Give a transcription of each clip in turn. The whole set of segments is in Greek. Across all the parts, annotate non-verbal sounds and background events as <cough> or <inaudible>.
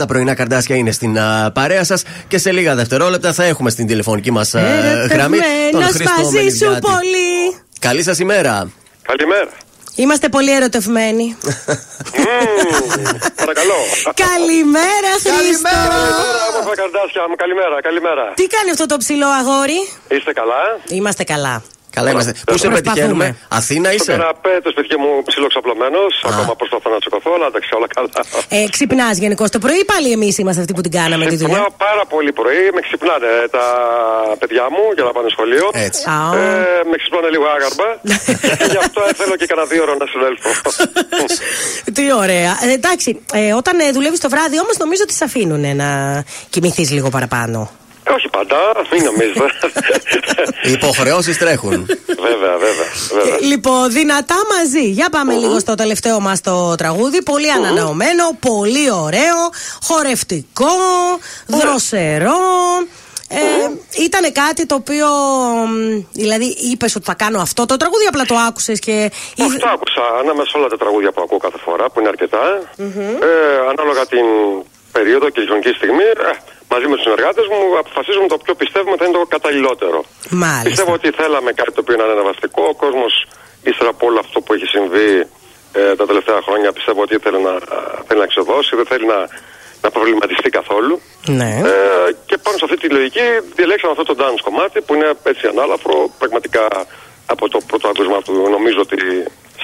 Τα πρωινά καρδάσια είναι στην uh, παρέα σας και σε λίγα δευτερόλεπτα θα έχουμε στην τηλεφωνική μας uh, γραμμή τον Χρήστο μαζί σου πολύ. Καλή σας ημέρα. Καλημέρα. Είμαστε πολύ ερωτευμένοι. παρακαλώ. Καλημέρα, Χρήστο. Καλημέρα, καλημέρα, καλημέρα. Τι κάνει αυτό το ψηλό αγόρι; Είστε καλά. Είμαστε καλά. Καλά είμαστε. Πού σε πετυχαίνουμε, Αθήνα είσαι; Στο καναπέ, το σπίτι μου ψιλοξαπλωμένος. Ακόμα προσπαθώ να τσεκωθώ, αλλά εντάξει, όλα καλά. Ε, Ξυπνάς γενικώς το πρωί ή πάλι εμείς είμαστε αυτοί που την κάναμε τη δουλειά; Ξυπνάω πάρα πολύ πρωί. Με ξυπνάνε τα παιδιά μου για να πάνε σχολείο. Έτσι. Ε, με ξυπνάνε λίγο άγαρμα. και <laughs> γι' αυτό θέλω και κανένα δύο ώρα να συνέλθω. <laughs> Τι ωραία. Ε, εντάξει, ε, όταν ε, δουλεύεις το βράδυ όμως νομίζω ότι σε αφήνουν να κοιμηθείς λίγο παραπάνω. Ε, όχι πάντα, μην νομίζετε. <laughs> Οι υποχρεώσεις τρέχουν. βέβαια, βέβαια. βέβαια. Λοιπόν, δυνατά μαζί. Για παμε λίγο στο τελευταίο μας το τραγούδι. Πολύ ανανεωμένο, πολύ ωραίο, χορευτικό, δροσερό. Ε, ήταν κάτι το οποίο. Δηλαδή, είπες ότι θα κάνω αυτό το τραγούδι, απλά το άκουσες και. Όχι, το άκουσα ανάμεσα όλα τα τραγούδια που ακούω κάθε φορά, που είναι αρκετά. Ε, ανάλογα την περίοδο και τη χρονική στιγμή, ε, μαζί με τους συνεργάτες μου αποφασίζουμε το ποιο πιστεύουμε θα είναι το καταλληλότερο. Μάλιστα. Πιστεύω ότι θέλαμε κάτι το οποίο είναι ανεβαστικό. Ο κόσμος ύστερα από όλο αυτό που έχει συμβεί ε, τα τελευταία χρόνια πιστεύω ότι θέλει να, θέλει να ξεδώσει, δεν θέλει να, να προβληματιστεί καθόλου. Ναι. Ε, και πάνω σε αυτή τη λογική διαλέξαμε αυτό το dance κομμάτι που είναι έτσι ανάλαφρο. Πραγματικά από το πρώτο άκουσμα του νομίζω ότι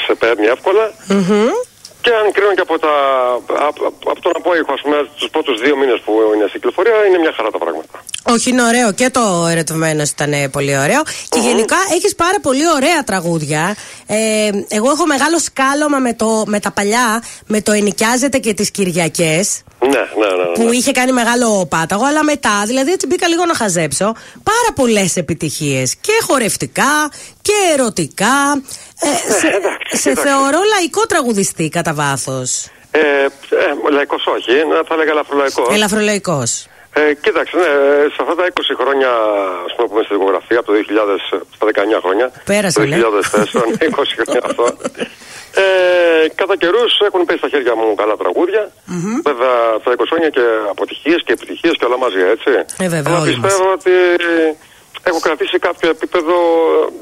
σε παίρνει εύκολα. Και αν κρίνω και από, τα, από, από τον απόϊχο, ας πούμε, τους πρώτους δύο μήνες που είναι στην κυκλοφορία, είναι μια χαρά τα πράγματα. Όχι, είναι ωραίο και το ερωτευμένος ήταν πολύ ωραίο. Και γενικά έχεις πάρα πολύ ωραία τραγούδια. Ε, εγώ έχω μεγάλο σκάλωμα με, το, με τα παλιά, με το Ενοικιάζεται και τις Κυριακές. Ναι, ναι, ναι, ναι. Που είχε κάνει μεγάλο πάταγο, αλλά μετά, δηλαδή έτσι μπήκα λίγο να χαζέψω. Πάρα πολλές επιτυχίες. Και χορευτικά και ερωτικά. Ε, σε, εντάξει, σε εντάξει. θεωρώ λαϊκό τραγουδιστή κατά βάθος. Ε, ε, λαϊκός όχι, να θα έλεγα ελαφρολαϊκός. Ελαφρολαϊκός. Ε, κοίταξε, ναι, ε, σε αυτά τα 20 χρόνια, ας πούμε, που είμαι στη δικογραφία, από το 2000, στα 19 χρόνια. Πέρασε, το ναι. 2004, ναι, 20 χρόνια <laughs> αυτό. Ε, κατά καιρούς έχουν πέσει στα χέρια μου καλά τραγούδια. Βέβαια, στα 20 χρόνια και αποτυχίες και επιτυχίες και όλα μαζί, έτσι. Ε, βέβαια, Αλλά όλοι πιστεύω ότι έχω κρατήσει κάποιο επίπεδο,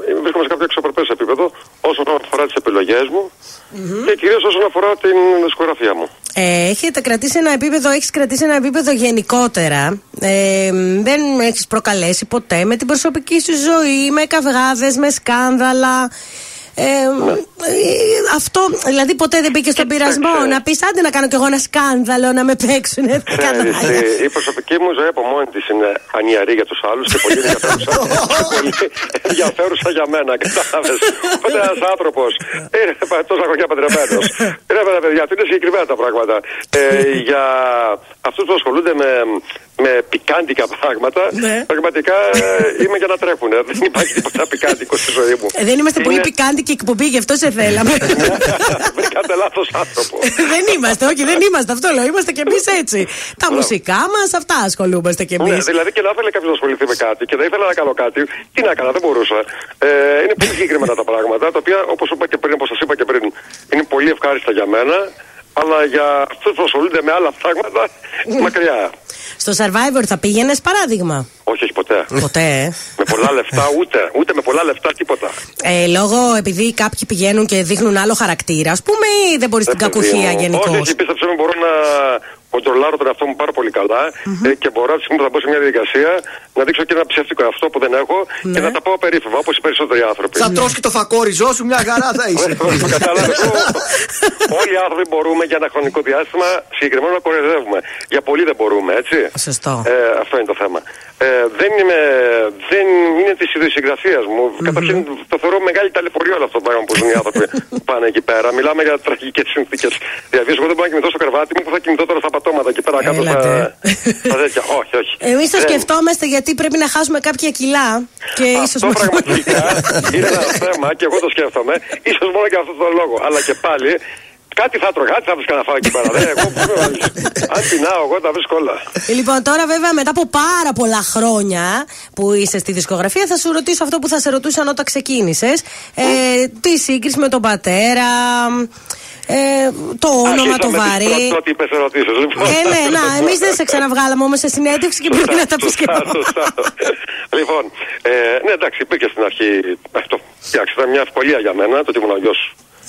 ε, βρίσκομαι σε κάποιο εξωπρεπές επίπεδο όσον αφορά τις επιλογές μου και κυρίως όσον αφορά την δισκογραφία μου. Ε, έχετε κρατήσει ένα επίπεδο, έχεις κρατήσει ένα επίπεδο γενικότερα. Ε, δεν έχεις προκαλέσει ποτέ με την προσωπική σου ζωή, με καυγάδες, με σκάνδαλα. Ε, ε, αυτό, δηλαδή ποτέ δεν μπήκε στον πειρασμό Κοίταξε. να πει άντε να κάνω κι εγώ ένα σκάνδαλο να με παίξουν τα Ξέρεις, κανάλια. η, η προσωπική μου ζωή από μόνη τη είναι ανιαρή για του άλλου και πολύ ενδιαφέρουσα. και πολύ ενδιαφέρουσα για μένα, κατάλαβε. Οπότε ένα άνθρωπο είναι τόσα χρόνια παντρεμένο. Είναι βέβαια παιδιά, του είναι συγκεκριμένα τα πράγματα. Ε, για αυτού που ασχολούνται με, με πικάντικα πράγματα, Ναι. πραγματικά ε, είμαι για να τρέχουν. <laughs> Δεν υπάρχει τίποτα πικάντικο στη ζωή μου. Ε, δεν είμαστε πολύ Είναι- πικάντικη εκπομπή, γι' αυτό σε θέλαμε. <laughs> Βρήκατε λάθος άνθρωπο. δεν είμαστε, όχι, δεν είμαστε. Αυτό λέω. Είμαστε κι εμείς έτσι. Τα μουσικά μας, αυτά ασχολούμαστε κι εμείς. Ναι, δηλαδή και να ήθελε κάποιος να ασχοληθεί με κάτι και δεν ήθελα να κάνω κάτι, τι να έκανα, δεν μπορούσα. Ε, είναι πολύ συγκεκριμένα τα πράγματα, τα οποία όπως είπα και πριν, όπως σας είπα και πριν, είναι πολύ ευχάριστα για μένα, αλλά για αυτούς που ασχολούνται με άλλα πράγματα, μακριά. Στο Survivor θα πήγαινες παράδειγμα; Όχι, όχι ποτέ. Ποτέ, ε. με πολλά λεφτά, ούτε, ούτε με πολλά λεφτά, τίποτα. Ε, λόγω επειδή κάποιοι πηγαίνουν και δείχνουν άλλο χαρακτήρα, ας πούμε, ή δεν μπορείς την Ε, παιδί κακουχία μου, γενικώς; Όχι, όχι, πίστεψε με, μπορώ να κοντρολάρω τον εαυτό μου πάρα πολύ καλά ε, και μπορώ τη στιγμή που θα μπω σε μια διαδικασία να δείξω και ένα ψεύτικο εαυτό που δεν έχω και Ναι. να τα πω περίφημα όπως οι περισσότεροι άνθρωποι. Θα τρως και το φακόριζό σου, μια χαρά θα είσαι. Κατάλαβε. <laughs> Όλοι οι άνθρωποι μπορούμε για ένα χρονικό διάστημα συγκεκριμένο να κοροϊδεύουμε. Για πολλοί δεν μπορούμε, έτσι. Σωστό. Ε, αυτό είναι το θέμα. Ε, δεν, είμαι, δεν είναι της ιδιοσυγκρασία μου. Καταρχήν το θεωρώ μεγάλη ταλαιπωρία όλο αυτό το πράγμα που ζουν οι άνθρωποι που πάνε εκεί πέρα. Μιλάμε για τραγικές συνθήκες διαβίωση. Εγώ δεν μπορώ να κοιμηθώ στο κρεβάτι μου που θα κοιμηθώ τώρα στα πατώματα εκεί πέρα κάτω στα, Έλατε. στα τέτοια. Όχι, όχι. Εμείς το Δεν- σκεφτόμαστε γιατί πρέπει να χάσουμε κάποια κιλά. Και ίσως αυτό πραγματικά είναι ένα θέμα και εγώ το σκέφτομαι. ίσως μόνο για αυτόν τον λόγο. Αλλά και πάλι κάτι θα τρώγα, κάτι θα βρίσκα να φάω εκεί πέρα. Δεν, εγώ που Αν πεινάω, εγώ τα βρίσκω όλα. Λοιπόν, τώρα βέβαια μετά από πάρα πολλά χρόνια που είσαι στη δισκογραφία, θα σου ρωτήσω αυτό που θα σε ρωτούσαν όταν ξεκίνησες. Ε, τη σύγκριση με τον πατέρα. Ε, το όνομα, το βαρύ. Πρώτη ερωτήσεις, λοιπόν. Ε, ναι, να, εμείς δεν σε ξαναβγάλαμε όμως σε συνέντευξη και πρέπει να τα πεις και Λοιπόν, ε, ναι, εντάξει, υπήρχε στην αρχή αυτό. Εντάξει, ήταν μια ευκολία για μένα το ότι ήμουν ο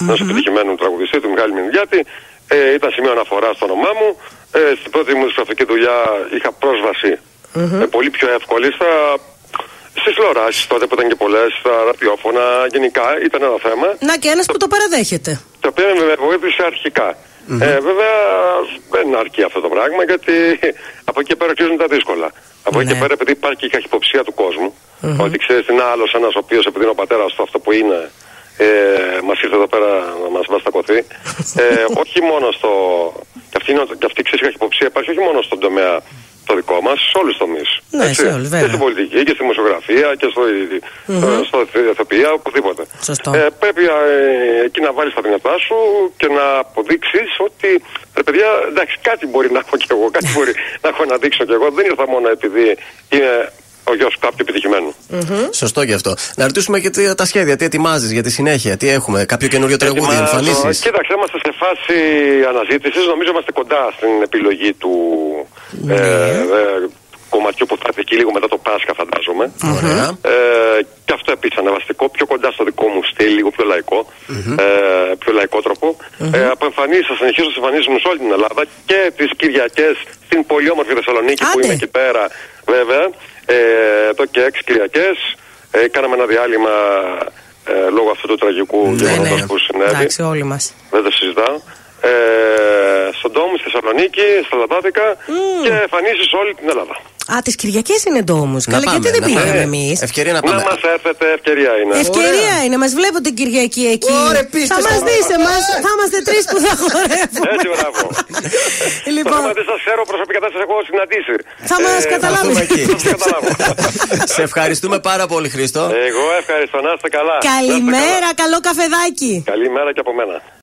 γιο ενό επιτυχημένου τραγουδιστή του Μιχάλη Μινδιάτη. Ε, ήταν σημείο αναφοράς στο όνομά μου. Ε, στην πρώτη μου δισκογραφική δουλειά είχα πρόσβαση ε, πολύ πιο εύκολη στα Στις τηλεοράσεις τότε που ήταν και πολλές, στα ραδιόφωνα, γενικά ήταν ένα θέμα. Να και ένας που το παραδέχεται. Το οποίο με βοήθησε αρχικά. Mm-hmm. Ε, βέβαια δεν αρκεί αυτό το πράγμα γιατί από εκεί πέρα αρχίζουν τα δύσκολα. Από εκεί ναι. πέρα επειδή υπάρχει και η καχυποψία του κόσμου, mm-hmm. ότι ξέρεις τι είναι άλλος ένας ο οποίος επειδή είναι ο πατέρας του αυτό που είναι, ε, μας ήρθε εδώ πέρα να μας βαστακωθεί. ε, όχι μόνο στο. Και αυτή, και αυτή η καχυποψία υπάρχει όχι μόνο στον τομέα το δικό μας σε όλους τους τομείς. Ναι, σε όλους, και στην πολιτική και στη δημοσιογραφία και στο, mm-hmm. στο, ηθοποιία, οπουδήποτε. Ε, πρέπει ε, εκεί να βάλεις τα δυνατά σου και να αποδείξεις ότι ρε παιδιά, εντάξει, κάτι μπορεί να έχω κι εγώ, κάτι μπορεί να έχω να δείξω κι εγώ. Δεν ήρθα μόνο επειδή είναι ο γιος κάποιου επιτυχημένου. Mm-hmm. Σωστό γι' αυτό. Να ρωτήσουμε και τα σχέδια, τι ετοιμάζεις για τη συνέχεια, τι έχουμε, κάποιο καινούριο τραγούδι, εμφανίσεις; Κοίταξε, είμαστε σε φάση αναζήτησης. Νομίζω είμαστε κοντά στην επιλογή του ναι. ε, ε, κομματιού που θα έρθει εκεί λίγο μετά το Πάσχα, φαντάζομαι. Ωραία. Ε, και αυτό επίσης ανεβαστικό, πιο κοντά στο δικό μου στυλ, λίγο πιο λαϊκό, ε, πιο λαϊκό τρόπο. Ε, από εμφανίσεις θα συνεχίσω να εμφανίζουμε σε όλη την Ελλάδα και τις Κυριακές στην πολύ όμορφη Θεσσαλονίκη που είμαι εκεί πέρα, βέβαια. Ε, εδώ και έξι Κυριακές. Ε, κάναμε ένα διάλειμμα ε, λόγω αυτού του τραγικού ναι, γεγονότος ναι. που συνέβη. Εντάξει, όλοι μας. Δεν το συζητάω. Ε, στον τόμο στη Θεσσαλονίκη, στα Λαμπάδικα Mm. και εμφανίσει σε όλη την Ελλάδα. Α, τις Κυριακές είναι ντόμου. Καλά, πάμε, γιατί δεν να πήγαμε πάμε. εμείς; Ευκαιρία να Να πάμε. μας έρθετε, ευκαιρία είναι. Ευκαιρία είναι, μας βλέπω την Κυριακή εκεί. Ωραία, πίστες, θα μας πάμε. δεις εμάς, θα είμαστε τρεις που θα <laughs> χορεύουμε. Έτσι, μπράβο. Λοιπόν, Τώρα δεν σας ξέρω προσωπικά, δεν σας έχω συναντήσει. θα μας Ε, καταλάβει. δούμε εκεί. Θα σας καταλάβω. <laughs> Σε ευχαριστούμε πάρα πολύ, Χρήστο. Εγώ ευχαριστώ, να είστε καλά. Να είστε Καλημέρα, καλό καφεδάκι. καλά. Καλημέρα και από μένα.